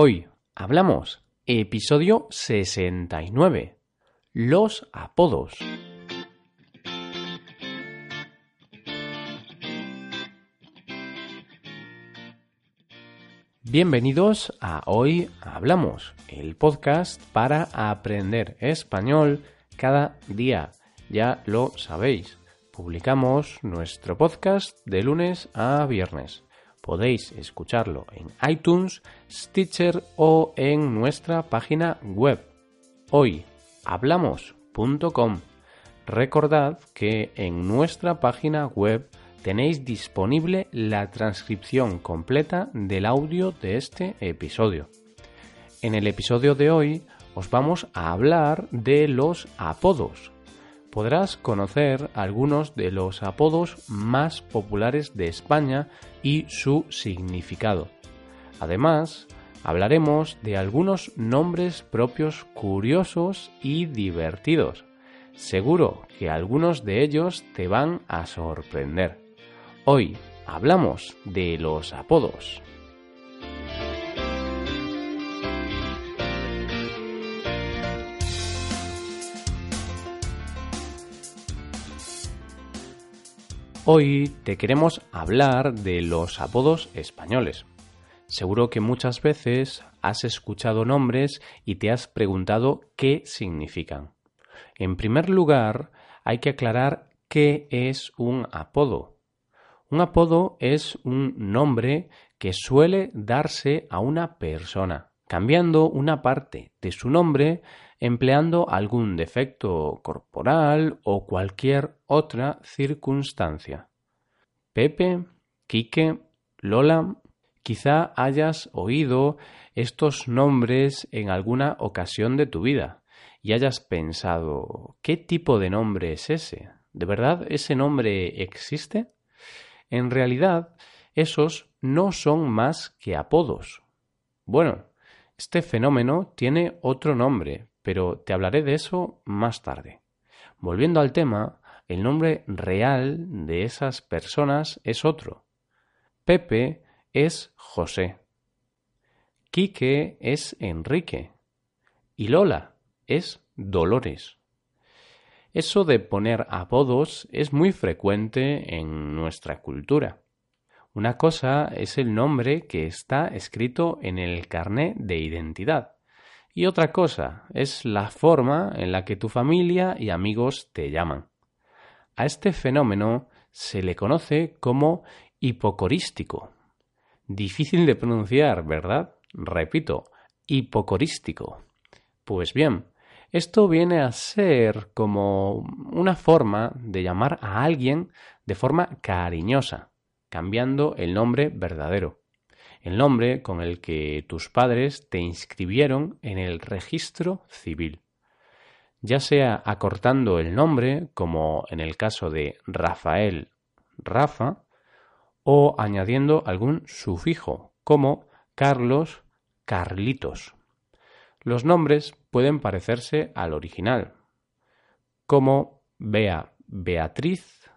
Hoy hablamos episodio 69. Los apodos. Bienvenidos a Hoy Hablamos, el podcast para aprender español cada día. Ya lo sabéis, publicamos nuestro podcast de lunes a viernes. Podéis escucharlo en iTunes, Stitcher o en nuestra página web hoyhablamos.com. Recordad que en nuestra página web tenéis disponible la transcripción completa del audio de este episodio. En el episodio de hoy os vamos a hablar de los apodos. Podrás conocer algunos de los apodos más populares de España y su significado. Además, hablaremos de algunos nombres propios curiosos y divertidos. Seguro que algunos de ellos te van a sorprender. Hoy hablamos de los apodos. Hoy te queremos hablar de los apodos españoles. Seguro que muchas veces has escuchado nombres y te has preguntado qué significan. En primer lugar, hay que aclarar qué es un apodo. Un apodo es un nombre que suele darse a una persona, cambiando una parte de su nombre empleando algún defecto corporal o cualquier otra circunstancia. Pepe, Quique, Lola, quizá hayas oído estos nombres en alguna ocasión de tu vida y hayas pensado, ¿qué tipo de nombre es ese? ¿De verdad ese nombre existe? En realidad, esos no son más que apodos. Bueno, este fenómeno tiene otro nombre, pero te hablaré de eso más tarde. Volviendo al tema, el nombre real de esas personas es otro. Pepe es José. Quique es Enrique. Y Lola es Dolores. Eso de poner apodos es muy frecuente en nuestra cultura. Una cosa es el nombre que está escrito en el carné de identidad y otra cosa es la forma en la que tu familia y amigos te llaman. A este fenómeno se le conoce como hipocorístico. Difícil de pronunciar, ¿verdad? Repito, hipocorístico. Pues bien, esto viene a ser como una forma de llamar a alguien de forma cariñosa, cambiando el nombre verdadero, el nombre con el que tus padres te inscribieron en el registro civil, ya sea acortando el nombre, como en el caso de Rafael Rafa, o añadiendo algún sufijo, como Carlos Carlitos. Los nombres pueden parecerse al original, como Bea Beatriz,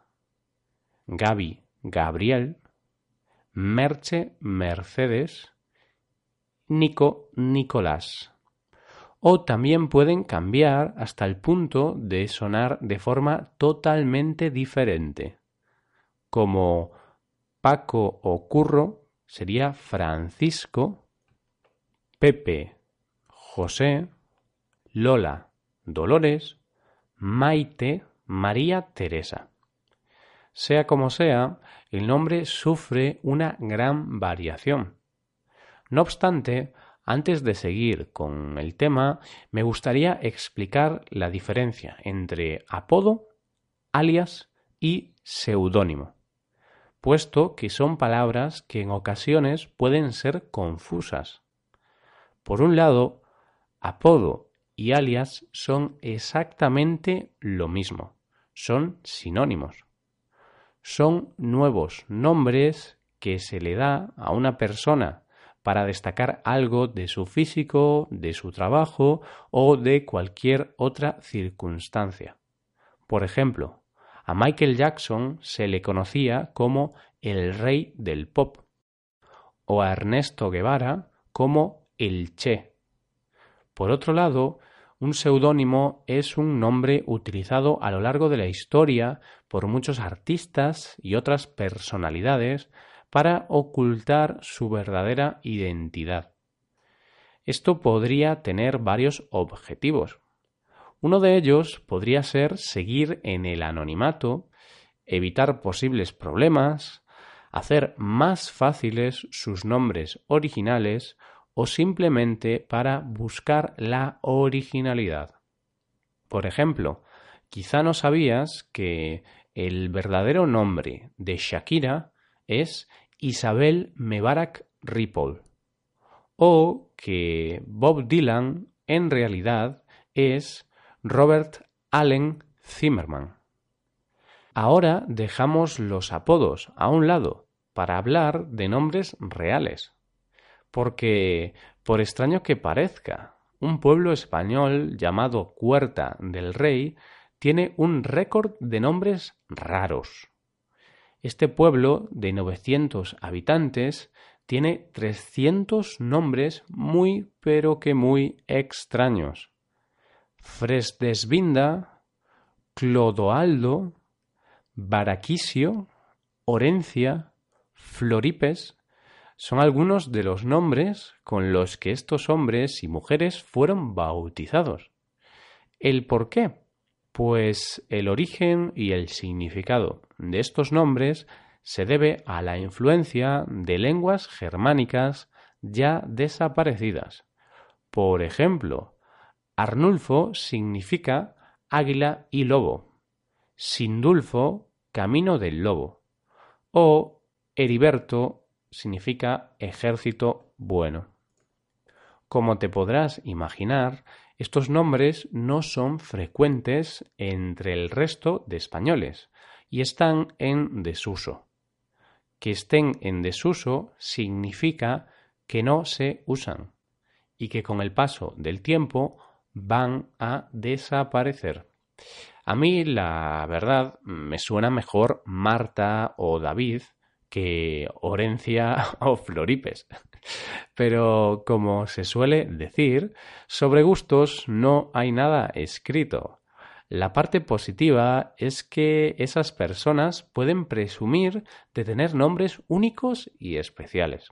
Gaby Gabriel, Merche Mercedes, Nico Nicolás. O también pueden cambiar hasta el punto de sonar de forma totalmente diferente, como Paco o Curro sería Francisco, Pepe José, Lola, Dolores, Maite, María Teresa. Sea como sea, el nombre sufre una gran variación. No obstante, antes de seguir con el tema, me gustaría explicar la diferencia entre apodo, alias y seudónimo, puesto que son palabras que en ocasiones pueden ser confusas. Por un lado, Apodo y alias son exactamente lo mismo, son sinónimos. Son nuevos nombres que se le da a una persona para destacar algo de su físico, de su trabajo o de cualquier otra circunstancia. Por ejemplo, a Michael Jackson se le conocía como el rey del pop o a Ernesto Guevara como el Che. Por otro lado, un seudónimo es un nombre utilizado a lo largo de la historia por muchos artistas y otras personalidades para ocultar su verdadera identidad. Esto podría tener varios objetivos. Uno de ellos podría ser seguir en el anonimato, evitar posibles problemas, hacer más fáciles sus nombres originales o simplemente para buscar la originalidad. Por ejemplo, quizá no sabías que el verdadero nombre de Shakira es Isabel Mebarak Ripoll o que Bob Dylan en realidad es Robert Allen Zimmerman. Ahora dejamos los apodos a un lado para hablar de nombres reales. Porque, por extraño que parezca, un pueblo español llamado Cuerta del Rey tiene un récord de nombres raros. Este pueblo, de 900 habitantes, tiene 300 nombres muy pero que muy extraños. Fresdesvinda, Clodoaldo, Baraquisio, Orencia, Floripes, son algunos de los nombres con los que estos hombres y mujeres fueron bautizados. ¿El por qué? Pues el origen y el significado de estos nombres se debe a la influencia de lenguas germánicas ya desaparecidas. Por ejemplo, Arnulfo significa águila y lobo, Sindulfo, camino del lobo, o Heriberto significa ejército bueno. Como te podrás imaginar, estos nombres no son frecuentes entre el resto de españoles y están en desuso. Que estén en desuso significa que no se usan y que con el paso del tiempo van a desaparecer. A mí, la verdad, me suena mejor Marta o David que Orencia o Floripes. Pero como se suele decir, sobre gustos no hay nada escrito. La parte positiva es que esas personas pueden presumir de tener nombres únicos y especiales.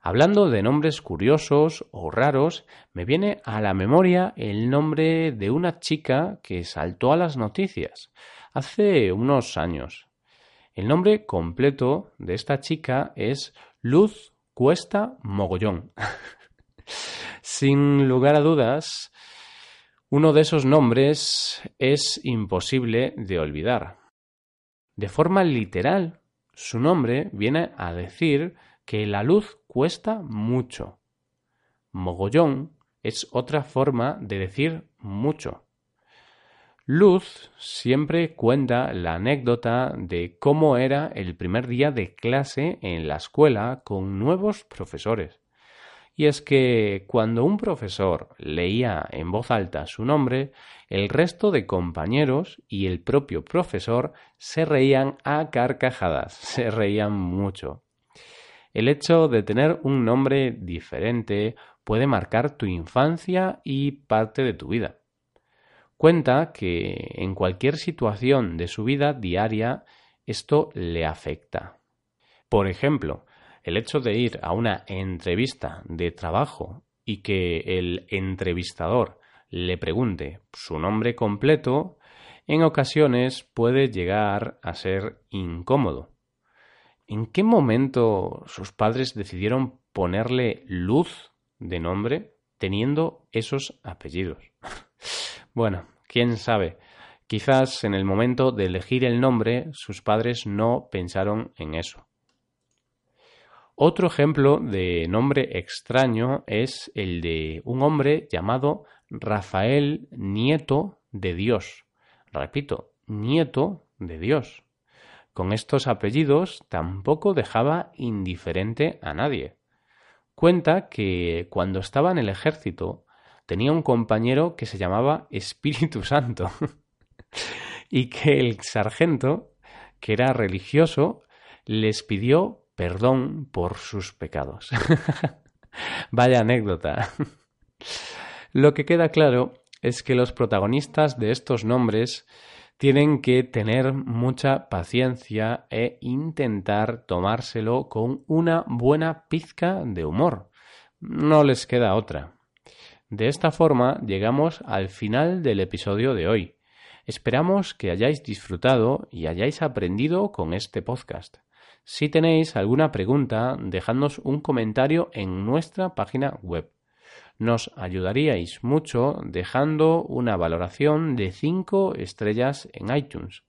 Hablando de nombres curiosos o raros, me viene a la memoria el nombre de una chica que saltó a las noticias hace unos años. El nombre completo de esta chica es Luz Cuesta Mogollón. Sin lugar a dudas, uno de esos nombres es imposible de olvidar. De forma literal, su nombre viene a decir que la luz cuesta mucho. Mogollón es otra forma de decir mucho. Luz siempre cuenta la anécdota de cómo era el primer día de clase en la escuela con nuevos profesores. Y es que cuando un profesor leía en voz alta su nombre, el resto de compañeros y el propio profesor se reían a carcajadas, se reían mucho. El hecho de tener un nombre diferente puede marcar tu infancia y parte de tu vida. Cuenta que en cualquier situación de su vida diaria esto le afecta. Por ejemplo, el hecho de ir a una entrevista de trabajo y que el entrevistador le pregunte su nombre completo, en ocasiones puede llegar a ser incómodo. ¿En qué momento sus padres decidieron ponerle luz de nombre teniendo esos apellidos? bueno, quién sabe. Quizás en el momento de elegir el nombre sus padres no pensaron en eso. Otro ejemplo de nombre extraño es el de un hombre llamado Rafael Nieto de Dios. Repito, Nieto de Dios. Con estos apellidos tampoco dejaba indiferente a nadie. Cuenta que cuando estaba en el ejército tenía un compañero que se llamaba Espíritu Santo y que el sargento, que era religioso, les pidió perdón por sus pecados. Vaya anécdota. Lo que queda claro es que los protagonistas de estos nombres tienen que tener mucha paciencia e intentar tomárselo con una buena pizca de humor. No les queda otra. De esta forma llegamos al final del episodio de hoy. Esperamos que hayáis disfrutado y hayáis aprendido con este podcast. Si tenéis alguna pregunta, dejadnos un comentario en nuestra página web. Nos ayudaríais mucho dejando una valoración de 5 estrellas en iTunes.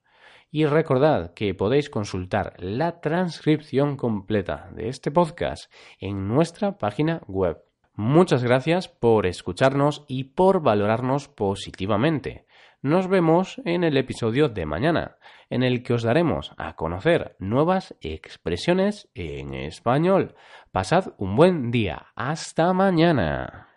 Y recordad que podéis consultar la transcripción completa de este podcast en nuestra página web. Muchas gracias por escucharnos y por valorarnos positivamente. Nos vemos en el episodio de mañana, en el que os daremos a conocer nuevas expresiones en español. Pasad un buen día. Hasta mañana.